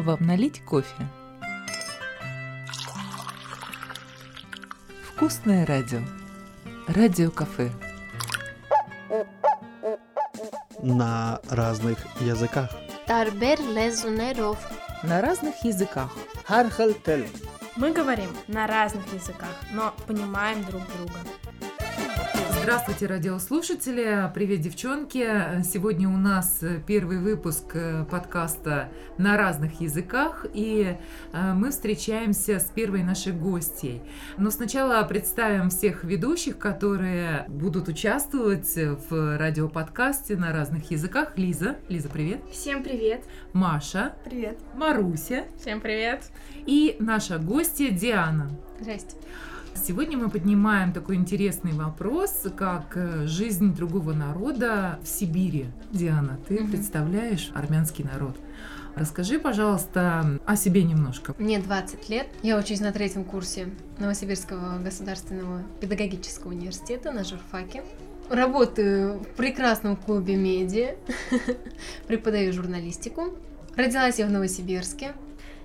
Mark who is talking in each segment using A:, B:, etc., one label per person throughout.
A: вам налить кофе? Вкусное радио. Радио-кафе.
B: На разных языках.
C: Тарбер лезунеров.
A: На разных языках.
B: Хархалтел.
D: Мы говорим на разных языках, но понимаем друг друга.
E: Здравствуйте, радиослушатели! Привет, девчонки! Сегодня у нас первый выпуск э, подкаста на разных языках, и э, мы встречаемся с первой нашей гостьей. Но сначала представим всех ведущих, которые будут участвовать в радиоподкасте на разных языках. Лиза. Лиза, привет!
D: Всем привет!
E: Маша.
D: Привет!
E: Маруся.
D: Всем привет!
E: И наша гостья Диана.
C: Здрасте.
E: Сегодня мы поднимаем такой интересный вопрос, как э, жизнь другого народа в Сибири. Диана, ты
C: Мгм.
E: представляешь армянский народ. Расскажи, пожалуйста, о себе немножко.
C: Мне 20 лет. Я учусь на третьем курсе Новосибирского государственного педагогического университета на журфаке. Работаю в прекрасном клубе медиа. Преподаю журналистику. Родилась я в Новосибирске.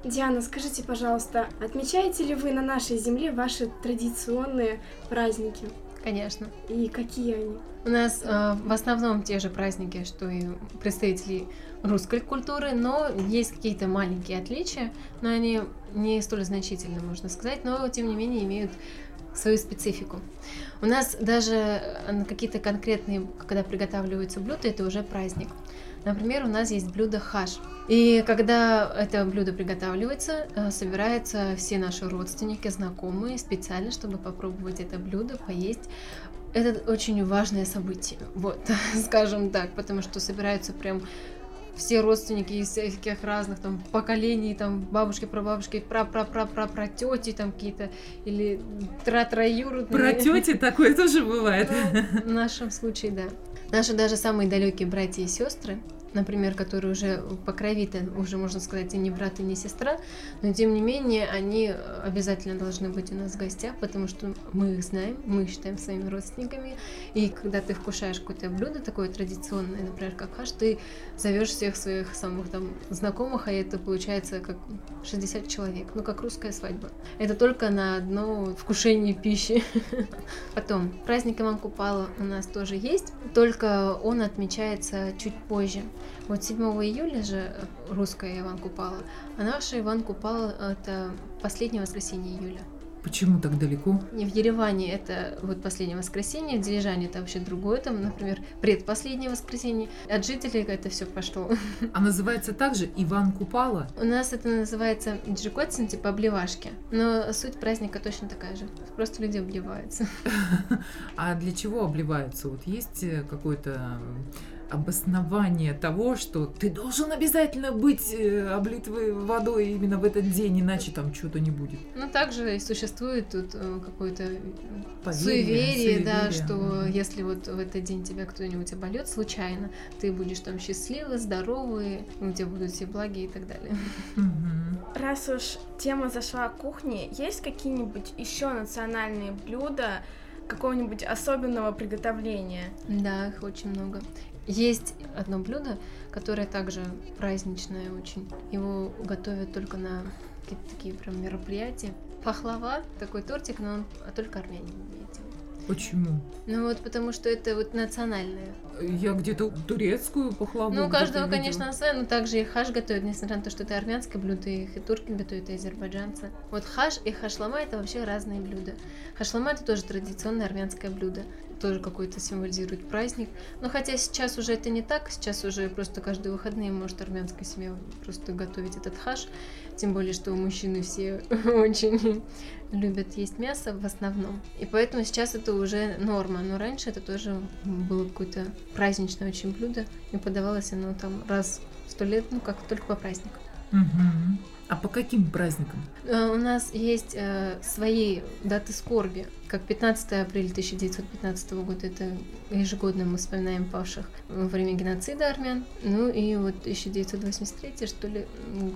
D: Диана, скажите, пожалуйста, отмечаете ли вы на нашей земле ваши традиционные праздники?
C: Конечно.
D: И какие они?
C: У нас э, в основном те же праздники, что и представителей русской культуры, но есть какие-то маленькие отличия, но они не столь значительны, можно сказать, но тем не менее имеют свою специфику. У нас даже э, какие-то конкретные, когда приготавливаются блюда, это уже праздник. Например, у нас есть блюдо хаш. И когда это блюдо приготавливается, э, собираются все наши родственники, знакомые специально, чтобы попробовать это блюдо, поесть. Это очень важное событие, вот, скажем так, потому что собираются прям все родственники из всяких разных там поколений, там бабушки, прабабушки, пра пра пра пра пра тети там какие-то или тра троюродные.
E: Про тети такое тоже бывает.
C: В нашем случае, да. Наши даже самые далекие братья и сестры, например, которые уже по крови-то уже, можно сказать, и не брат, и не сестра, но тем не менее они обязательно должны быть у нас в гостях, потому что мы их знаем, мы их считаем своими родственниками. И когда ты вкушаешь какое-то блюдо такое традиционное, например, как хаш, ты зовешь всех своих самых там знакомых, а это получается как 60 человек, ну как русская свадьба. Это только на одно вкушение пищи. Потом, праздник Иван Купала у нас тоже есть, только он отмечается чуть позже. Вот 7 июля же русская Иван Купала, а наша Иван Купала это последнее воскресенье июля.
E: Почему так далеко?
C: И в Ереване это вот последнее воскресенье, в Дилижане это вообще другое, там, например, предпоследнее воскресенье. От жителей это все пошло.
E: А называется также Иван Купала.
C: У нас это называется джикотсин, типа обливашки, но суть праздника точно такая же. Просто люди обливаются.
E: А для чего обливаются? Вот есть э, какое-то м, обоснование того, что ты должен обязательно быть э, облит в- водой именно в этот день, иначе там что-то не будет.
C: Ну, также и существует тут э, какое-то
E: Поверье,
C: суеверие, да,
E: суеверие.
C: что
E: Мгм.
C: если вот в этот день тебя кто-нибудь обольет случайно, ты будешь там счастливый, здоровый, у тебя будут все благи и так далее.
E: Мгм.
D: Раз уж тема зашла о кухне, есть какие-нибудь еще национальные блюда какого-нибудь особенного приготовления?
C: Да, их очень много. Есть одно блюдо, которое также праздничное очень. Его готовят только на какие-то такие прям мероприятия. Пахлава, такой тортик, но он только армяне умеют делать.
E: Почему?
C: Ну вот потому что это вот национальное.
E: Я где-то турецкую пахлаву.
C: Ну, у каждого, конечно, свое, но также и хаш готовят, несмотря на то, что это армянское блюдо, их и турки готовят, и азербайджанцы. Вот хаш и хашлама это вообще разные блюда. Хашлама это тоже традиционное армянское блюдо, тоже какой-то символизирует праздник. Но хотя сейчас уже это не так, сейчас уже просто каждые выходные может армянская семья просто готовить этот хаш, тем более, что мужчины все очень любят есть мясо в основном. И поэтому сейчас это уже норма. Но раньше это тоже было какое-то праздничное очень блюдо. И подавалось оно там раз в сто лет, ну как только по праздникам.
E: Мгм. А по каким праздникам?
C: Э, У нас есть э, свои даты скорби, как 15 апреля 1915 года, это ежегодно мы вспоминаем павших во время геноцида армян. Ну и вот 1983 что ли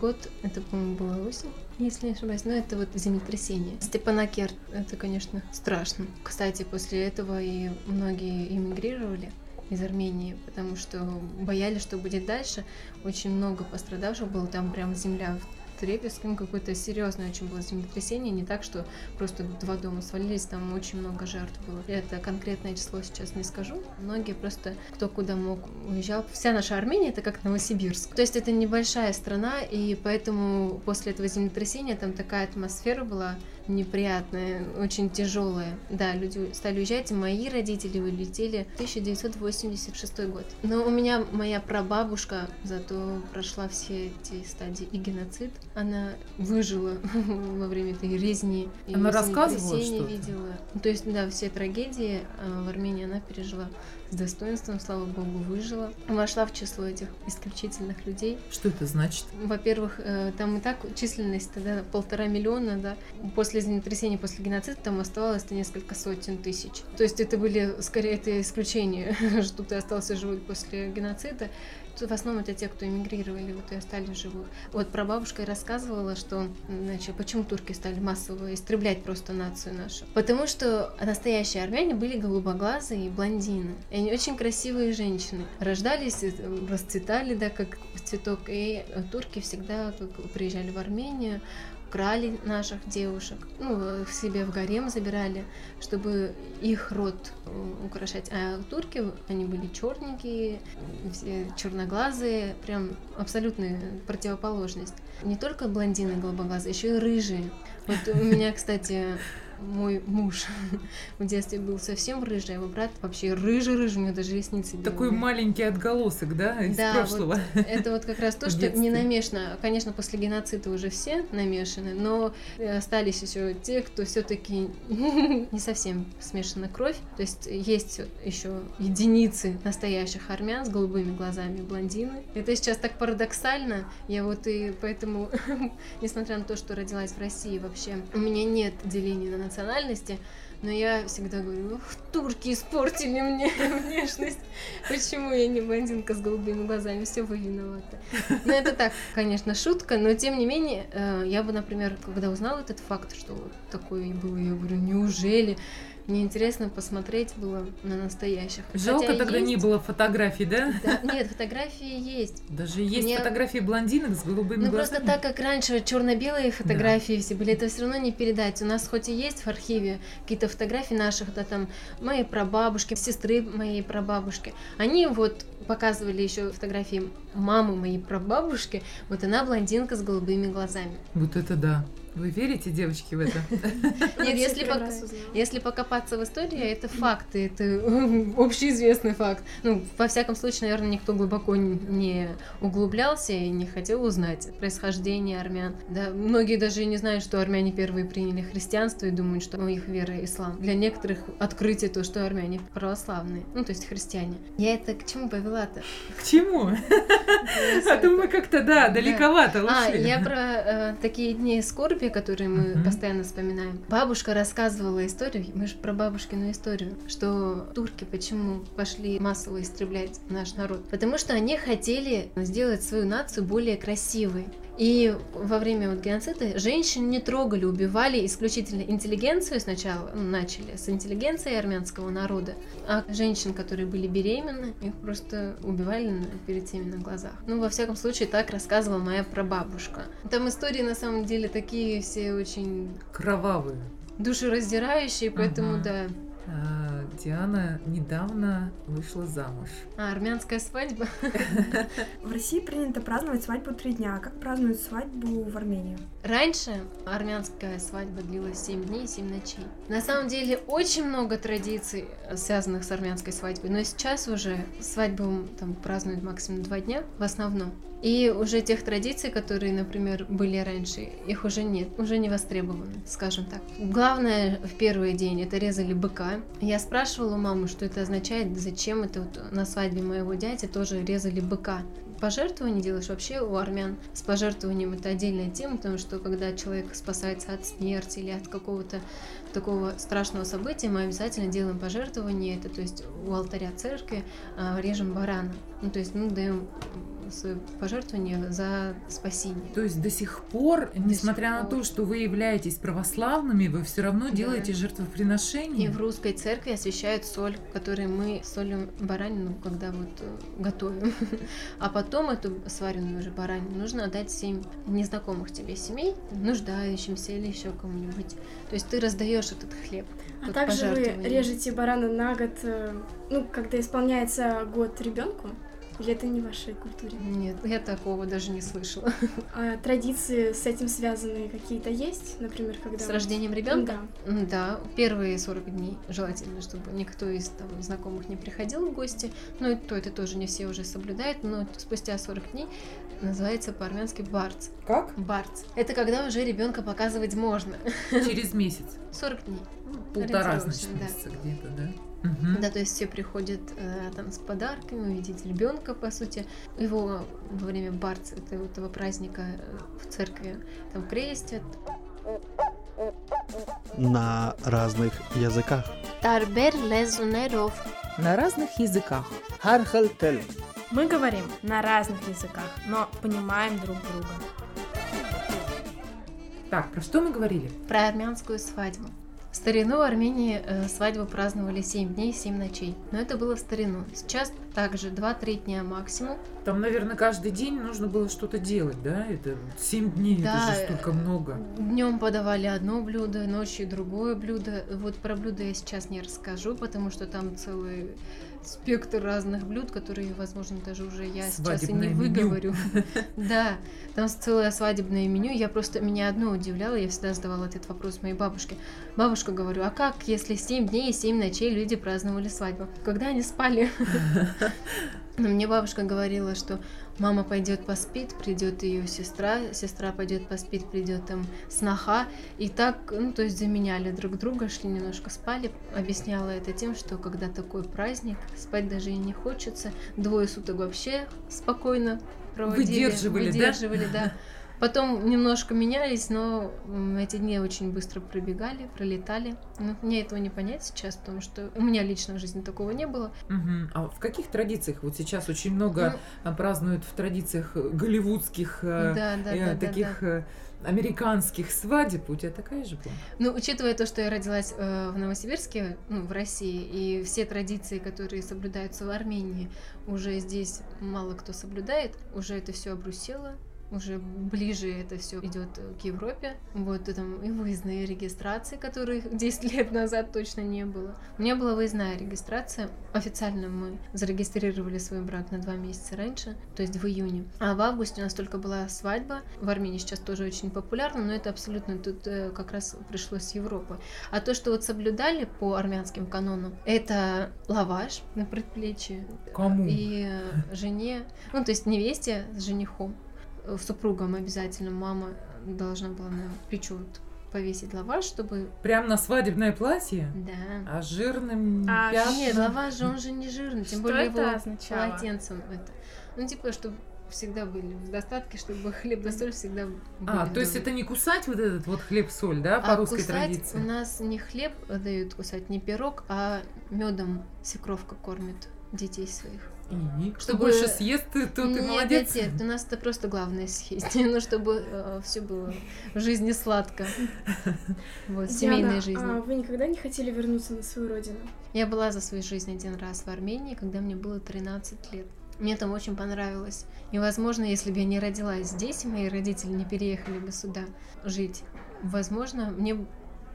C: год, это, по-моему, была осень, если не ошибаюсь, но это вот землетрясение. Степанакерт, это, конечно, страшно. Кстати, после этого и многие эмигрировали. Из Армении, потому что боялись, что будет дальше. Очень много пострадавших было, там прям земля Трепеском какое-то серьезное очень было землетрясение, не так, что просто два дома свалились, там очень много жертв было. Это конкретное число сейчас не скажу. Многие просто, кто куда мог, уезжал. Вся наша Армения это как Новосибирск. То есть это небольшая страна, и поэтому после этого землетрясения там такая атмосфера была неприятная, очень тяжелая. Да, люди стали уезжать, мои родители улетели в 1986 год. Но у меня моя прабабушка зато прошла все эти стадии и геноцид. Она выжила во время этой резни. И
E: Она рассказывала что
C: видела. То есть, да, все трагедии а, в Армении она пережила с достоинством, слава богу, выжила. Вошла в число этих исключительных людей.
E: Что это значит?
C: Во-первых, э, там и так численность тогда полтора миллиона, да. После землетрясения, после геноцида там оставалось несколько сотен тысяч. То есть это были, скорее, это исключение, что ты остался живой после геноцида. В основном это те, кто эмигрировали, вот и остались живых. Вот прабабушка рассказывала, что, значит, почему турки стали массово истреблять просто нацию нашу. Потому что настоящие армяне были голубоглазые и блондины. И они очень красивые женщины. Рождались, расцветали, да, как цветок. И турки всегда приезжали в Армению, крали наших девушек, ну, к себе в гарем забирали, чтобы их род э, украшать. А турки, они были черненькие, все черноглазые, прям абсолютная противоположность. Не только блондины голубоглазые, еще и рыжие. Вот у меня, кстати, мой муж в детстве был совсем рыжий, а его брат вообще рыжий-рыжий, у него даже ресницы белые.
E: Такой маленький отголосок, да, из
C: да,
E: прошлого.
C: Вот, это вот как раз то, что не намешано. Конечно, после геноцида уже все намешаны, но остались еще те, кто все-таки не совсем смешана кровь. То есть есть еще единицы настоящих армян с голубыми глазами, блондины. Это сейчас так парадоксально. Я вот и поэтому, несмотря на то, что родилась в России вообще, у меня нет деления на национальности, но я всегда говорю, ух, турки испортили мне внешность. Почему я не блондинка с голубыми глазами? Все вы виноваты. Ну, это так, конечно, шутка, но тем не менее, э, я бы, например, когда узнала этот факт, что вот такое было, я говорю, неужели? Мне интересно посмотреть было на настоящих.
E: Жалко
C: Хотя
E: тогда
C: есть...
E: не было фотографий, да?
C: да? Нет, фотографии есть.
E: Даже есть
C: Мне...
E: фотографии блондинок с голубыми
C: ну,
E: глазами.
C: просто так как раньше черно-белые фотографии да. все были, это все равно не передать. У нас хоть и есть в архиве какие-то фотографии наших, да, там, моей прабабушки, сестры моей прабабушки. Они вот показывали еще фотографии мамы моей прабабушки. Вот она блондинка с голубыми глазами.
E: Вот это да. Вы верите, девочки, в это?
C: Нет, если, пок... если покопаться в истории, это факты, это общеизвестный факт. Ну, во всяком случае, наверное, никто глубоко не углублялся и не хотел узнать происхождение армян. Да, многие даже не знают, что армяне первые приняли христианство и думают, что их вера ислам. Для некоторых открытие то, что армяне православные, ну, то есть христиане. Я это к чему повела-то?
E: К чему? А то мы как-то, да, далековато
C: А, я про э, такие дни скорби Европе, которые мы uh-huh. постоянно вспоминаем. Бабушка рассказывала историю, мы же про бабушкину историю, что турки почему пошли массово истреблять наш народ? Потому что они хотели сделать свою нацию более красивой. И во время вот геноцида женщин не трогали, убивали исключительно интеллигенцию сначала, ну, начали с интеллигенции армянского народа, а женщин, которые были беременны, их просто убивали перед всеми на глазах. Ну, во всяком случае, так рассказывала моя прабабушка. Там истории на самом деле такие все очень...
E: Кровавые.
C: Душераздирающие, поэтому, ага. да,
E: а, Диана недавно вышла замуж.
C: А, армянская свадьба?
F: В России принято праздновать свадьбу три дня. Как празднуют свадьбу в Армении?
C: Раньше армянская свадьба длилась 7 дней и 7 ночей. На самом деле очень много традиций, связанных с армянской свадьбой, но сейчас уже свадьбу там празднуют максимум 2 дня в основном. И уже тех традиций, которые, например, были раньше, их уже нет, уже не востребованы, скажем так. Главное в первый день это резали быка. Я спрашивала у мамы, что это означает, зачем это вот на свадьбе моего дяди тоже резали быка пожертвования делаешь, вообще у армян с пожертвованием это отдельная тема, потому что когда человек спасается от смерти или от какого-то такого страшного события, мы обязательно делаем пожертвование, это то есть у алтаря церкви а, режем барана, ну то есть ну даем пожертвование за спасение.
E: То есть до сих пор,
C: До
E: несмотря
C: сих
E: на
C: пор.
E: то, что вы являетесь православными, вы все равно
C: Да.
E: делаете
C: И
E: жертвоприношения?
C: в русской церкви освящают соль, которой мы солим баранину, когда вот э, готовим. А потом эту сваренную уже баранину нужно отдать всем незнакомых тебе семей, нуждающимся или еще кому-нибудь. То есть ты раздаешь этот хлеб.
F: А
C: как
F: также вы режете барана на год, э, ну, когда исполняется год ребенку? Или это не в вашей культуре?
C: Нет, я такого даже не слышала.
F: А традиции с этим связанные какие-то есть? Например, когда...
C: С рождением ребенка?
F: Да.
C: Да, первые 40 дней желательно, чтобы никто из там, знакомых не приходил в гости. Ну, и то это тоже не все уже соблюдают, но спустя 40 дней называется по-армянски барц.
E: Как?
C: Барц. Это когда уже ребенка показывать можно.
E: Через месяц.
C: 40 дней.
E: Полтора, значит,
C: да.
E: где-то, да? Мгм.
C: Да, то есть все приходят э, там с подарками, увидеть ребенка, по сути. Его во время барц, это- этого праздника э, в церкви там крестят.
B: На разных языках.
C: Тарбер лезунеров.
A: На разных языках.
B: Хархал тел.
G: Мы говорим на разных языках, но понимаем друг друга.
E: Так, про что мы говорили?
C: Про армянскую свадьбу. В старину в Армении э, свадьбу праздновали 7 дней, 7 ночей. Но это было в старину. Сейчас также 2-3 дня максимум.
E: Там, наверное, каждый день нужно было что-то делать, да? Это 7 дней,
C: Да,
E: это же столько много.
C: Днем подавали одно блюдо, ночью другое блюдо. Вот про блюдо я сейчас не расскажу, потому что там целый спектр разных блюд, которые, возможно, даже уже я сейчас и не
E: Свадебное
C: выговорю. Да, там целое свадебное меню. Я просто меня одно удивляло, я всегда задавала этот вопрос моей бабушке. Бабушка, говорю, а как, если 7 дней и 7 ночей люди праздновали свадьбу? Когда они спали? Но мне бабушка говорила, что мама пойдет поспит, придет ее сестра, сестра пойдет поспит, придет там сноха. И так, ну, то есть заменяли друг друга, шли немножко спали. Объясняла это тем, что когда такой праздник, спать даже и не хочется. Двое суток вообще спокойно проводили.
E: Выдерживали, да?
C: Выдерживали, да. Потом немножко менялись, но эти дни очень быстро пробегали, пролетали. Ну, мне этого не понять сейчас, потому что у меня лично в жизни такого не было.
E: Мгм. А в каких традициях? Вот сейчас очень
C: Ну,
E: много а, празднуют в традициях э, голливудских, э,
C: да, да,
E: э,
C: да, да, да.
E: таких э, американских свадеб. У тебя такая же была?
C: Ну, учитывая то, что я родилась э, в Новосибирске, ну, в России, и все традиции, которые соблюдаются в Армении, уже здесь мало кто соблюдает, уже это все обрусело, уже ближе это все идет к Европе. Вот и там и выездные регистрации, которых 10 лет назад точно не было. У меня была выездная регистрация. Официально мы зарегистрировали свой брак на два месяца раньше, то есть в июне. А в августе у нас только была свадьба. В Армении сейчас тоже очень популярно, но это абсолютно тут э, как раз пришлось с Европы. А то, что вот соблюдали по армянским канонам, это лаваш на предплечье
E: Кому?
C: и э, жене, ну то есть невесте с женихом, э, супругам обязательно мама должна была на плечо вот повесить лаваш, чтобы...
E: Прям на свадебное платье?
C: Да.
E: А жирным
G: А,
E: пятном?
C: Нет, лаваш же, он же не жирный, тем
G: Что
C: более
G: это
C: его
G: означало?
C: полотенцем это. Ну типа, чтобы всегда были в достатке, чтобы хлеб да соль всегда были
E: А, то есть это не кусать вот этот вот хлеб-соль, да, по
C: А
E: русской
C: кусать
E: традиции?
C: у нас не хлеб дают кусать, не пирог, а медом свекровка кормит детей своих.
E: И кто
C: Чтобы-
E: больше съест, ты, то ты
C: нет,
E: молодец.
C: Нет, нет, у нас это просто главное съесть, ну чтобы все было в жизни сладко. Вот, семейной жизни.
F: а вы никогда не хотели вернуться на свою родину?
C: Я была за свою жизнь один раз в Армении, когда мне было 13 лет. Мне там очень понравилось. И, возможно, если бы я не родилась здесь, и мои родители не переехали бы сюда жить, возможно, мне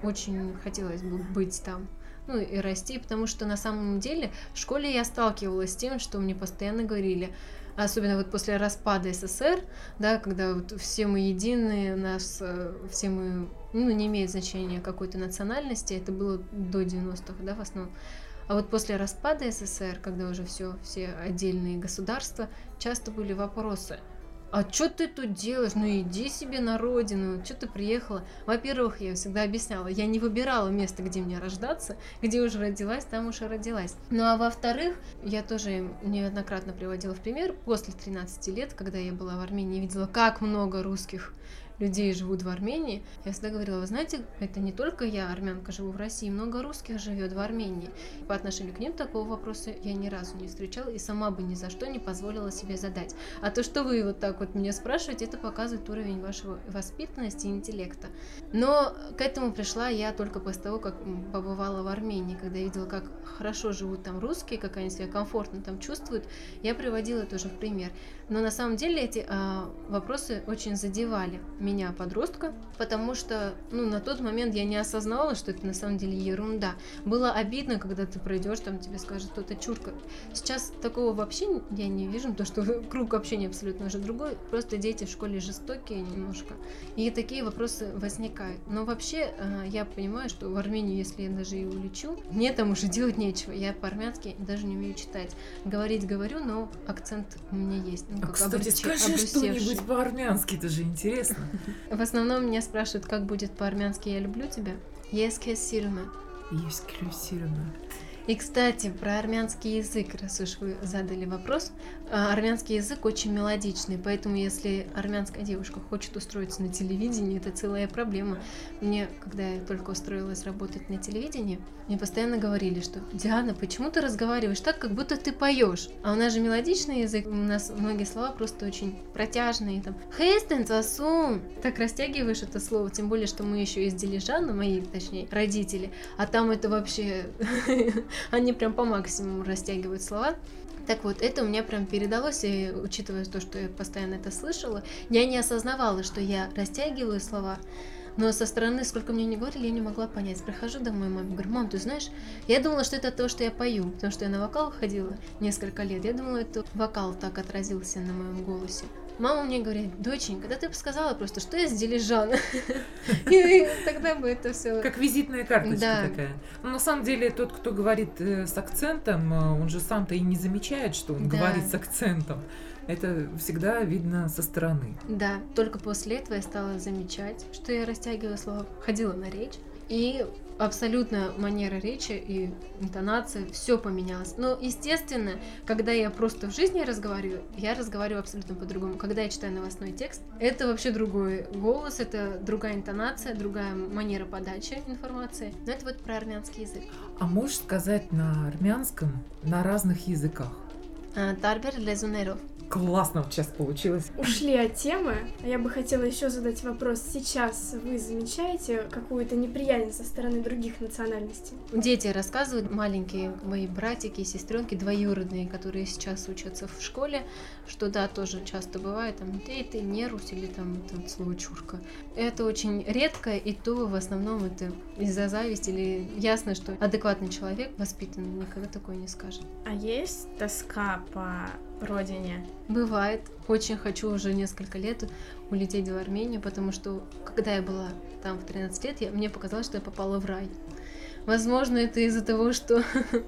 C: очень хотелось бы быть там. Ну и расти, потому что на самом деле в школе я сталкивалась с тем, что мне постоянно говорили, особенно вот после распада СССР, да, когда вот все мы едины, нас э, все мы, ну, не имеет значения какой-то национальности, это было до 90-х, да, в основном. А вот после распада СССР, когда уже все, все отдельные государства, часто были вопросы. А что ты тут делаешь? Ну иди себе на родину, что ты приехала? Во-первых, я всегда объясняла, я не выбирала место, где мне рождаться, где уже родилась, там уже родилась. Ну а во-вторых, я тоже неоднократно приводила в пример, после 13 лет, когда я была в Армении, видела, как много русских людей живут в Армении, я всегда говорила, вы знаете, это не только я, армянка, живу в России, много русских живет в Армении. По отношению к ним такого вопроса я ни разу не встречала и сама бы ни за что не позволила себе задать. А то, что вы вот так вот меня спрашиваете, это показывает уровень вашего воспитанности и интеллекта. Но к этому пришла я только после того, как побывала в Армении, когда видела, как хорошо живут там русские, как они себя комфортно там чувствуют, я приводила тоже в пример. Но на самом деле эти а, вопросы очень задевали меня, подростка, потому что ну, на тот момент я не осознавала, что это на самом деле ерунда. Было обидно, когда ты пройдешь, там тебе скажут, что это чурка. Сейчас такого вообще я не вижу, то что круг общения абсолютно уже другой, просто дети в школе жестокие немножко, и такие вопросы возникают. Но вообще а, я понимаю, что в Армению, если я даже и улечу, мне там уже делать нечего. Я по-армянски даже не умею читать. Говорить говорю, но акцент у меня есть. Ну,
E: А,
C: как
E: кстати,
C: обруче-
E: скажи что-нибудь по-армянски, это же интересно.
C: В основном меня спрашивают, как будет по-армянски «я люблю тебя». Еске сирме. И, кстати, про армянский язык, раз уж вы задали вопрос, а, армянский язык очень мелодичный, поэтому если армянская девушка хочет устроиться на телевидении, это целая проблема. Мне, когда я только устроилась работать на телевидении, мне постоянно говорили, что «Диана, почему ты разговариваешь так, как будто ты поешь?» А у нас же мелодичный язык, у нас многие слова просто очень протяжные, там «Хестен, засун!» Так растягиваешь это слово, тем более, что мы еще из Дилижана, мои, точнее, родители, а там это вообще они прям по максимуму растягивают слова. Так вот, это у меня прям передалось, и учитывая то, что я постоянно это слышала, я не осознавала, что я растягиваю слова, но со стороны, сколько мне не говорили, я не могла понять. Прихожу домой, маме говорю, мам, ты знаешь, я думала, что это то, что я пою, потому что я на вокал ходила несколько лет. Я думала, это вокал так отразился на моем голосе. Мама мне говорит, доченька, да ты бы сказала просто, что я с Дилижана. И тогда бы это все...
E: Как визитная карточка такая. Но на самом деле тот, кто говорит э, с акцентом, э, он же сам-то и не замечает, что он говорит с акцентом. Это всегда видно со стороны.
C: Да, только после этого я стала замечать, что я растягиваю слова, ходила на речь, и абсолютно манера речи и интонация, все поменялось. Но, естественно, когда я просто в жизни разговариваю, я разговариваю абсолютно по-другому. Когда я читаю новостной текст, это вообще другой голос, это другая интонация, другая манера подачи информации. Но это вот про армянский язык.
E: А можешь сказать на армянском, на разных языках?
C: А, Тарбер лезунеров.
E: Классно вот сейчас получилось.
F: Ушли от темы. а Я бы хотела еще задать вопрос. Сейчас вы замечаете какую-то неприязнь со стороны других национальностей?
C: Дети рассказывают, маленькие мои братики и сестренки двоюродные, которые сейчас учатся в школе, что да, тоже часто бывает, там, эй, ты не рус или там, там слово чурка. Это очень редко, и то в основном это из-за зависти или ясно, что адекватный человек, воспитанный, никогда такое не скажет.
D: А есть тоска по родине?
C: Бывает. Очень хочу уже несколько лет улететь в Армению, потому что когда я была там в 13 лет, я, мне показалось, что я попала в рай. Возможно, это из-за того, что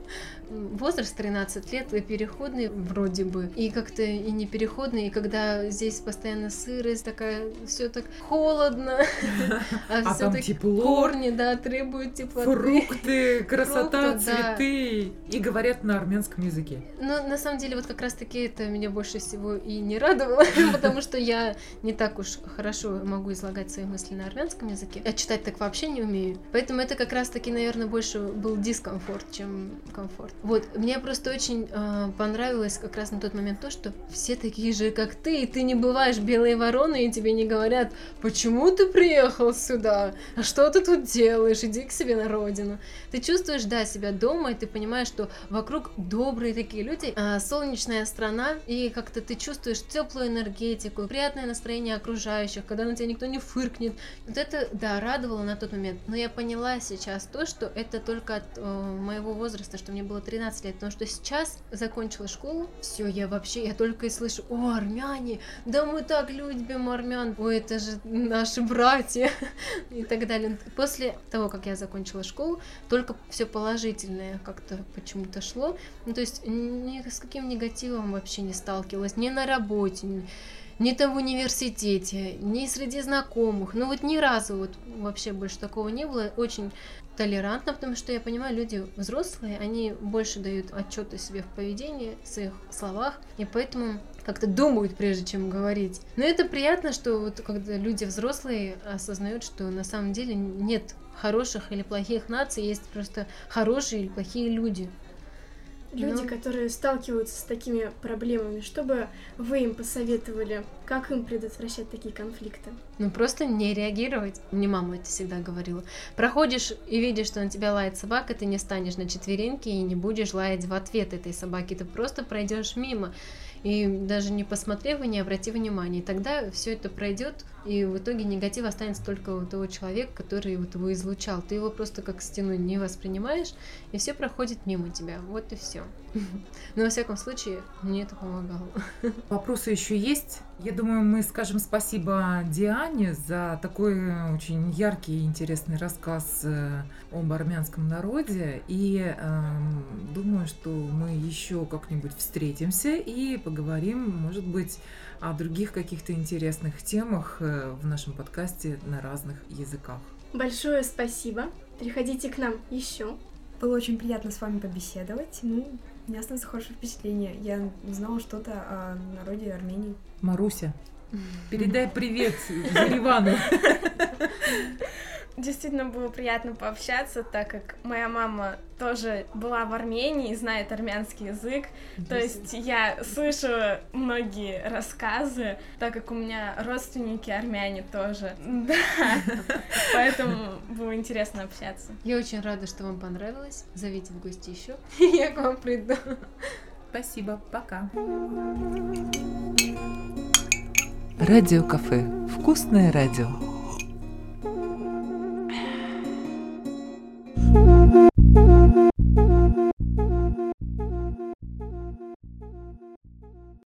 C: возраст 13 лет и переходный вроде бы, и как-то и не переходный, и когда здесь постоянно сырость такая, все так холодно,
E: А
C: а все
E: там
C: так корни, да, требуют теплоты.
E: фрукты, красота, цветы. И говорят на армянском языке.
C: Но на самом деле вот как раз таки это меня больше всего и не радовало, потому что я не так уж хорошо могу излагать свои мысли на армянском языке, а читать так вообще не умею. Поэтому это как раз таки, наверное, больше был дискомфорт, чем комфорт. Вот, мне просто очень э, понравилось как раз на тот момент то, что все такие же, как ты, и ты не бываешь белой вороной, и тебе не говорят, почему ты приехал сюда, а что ты тут делаешь, иди к себе на родину. Ты чувствуешь, да, себя дома, и ты понимаешь, что вокруг добрые такие люди, а, солнечная страна, и как-то ты чувствуешь теплую энергетику, приятное настроение окружающих, когда на тебя никто не фыркнет. Вот это, да, радовало на тот момент. Но я поняла сейчас то, что это только от э, моего возраста, что мне было 13 лет, потому что сейчас закончила школу, все, я вообще, я только и слышу, о, армяне, да мы так любим армян, ой, это же наши братья, и так далее. После того, как я закончила школу, только все положительное как-то почему-то шло. Ну, то есть ни с каким негативом вообще не сталкивалась, ни на работе, ни, ни там в университете, ни среди знакомых. Ну вот ни разу вот вообще больше такого не было. Очень толерантно, потому что я понимаю, люди взрослые, они больше дают отчеты себе в поведении, в своих словах, и поэтому как-то думают, прежде чем говорить. Но это приятно, что вот когда люди взрослые осознают, что на самом деле нет хороших или плохих наций, есть просто хорошие или плохие люди.
F: Люди,
C: Ну.
F: которые сталкиваются с такими проблемами, что бы вы им посоветовали, как им предотвращать такие конфликты?
C: Ну, просто не реагировать. Мне мама это всегда говорила. Проходишь и видишь, что на тебя лает собака, ты не станешь на четвереньки и не будешь лаять в ответ этой собаки. Ты просто пройдешь мимо. И даже не посмотрев и не обратив внимания. И тогда все это пройдет, и в итоге негатив останется только у того человека, который вот его излучал. Ты его просто как стену не воспринимаешь, и все проходит мимо тебя. Вот и все. Но во всяком случае, мне это помогало.
E: Вопросы еще есть. Я думаю, мы скажем спасибо Диане за такой очень яркий и интересный рассказ э, об армянском народе. И эм, думаю, что мы еще как-нибудь встретимся и поговорим, может быть, о других каких-то интересных темах э, в нашем подкасте на разных языках.
F: Большое спасибо. Приходите к нам еще.
H: Было очень приятно с вами побеседовать. Ну, у меня осталось хорошее впечатление. Я узнала что-то о народе Армении.
E: Маруся, передай привет Еревану.
D: Действительно было приятно пообщаться, так как моя мама тоже была в Армении и знает армянский язык. То есть я слышу многие рассказы, так как у меня родственники армяне тоже. Да, поэтому было интересно общаться.
C: Я очень рада, что вам понравилось. Зовите в гости еще. Я к вам приду.
E: Спасибо, пока.
A: Радиокафе. Вкусное радио.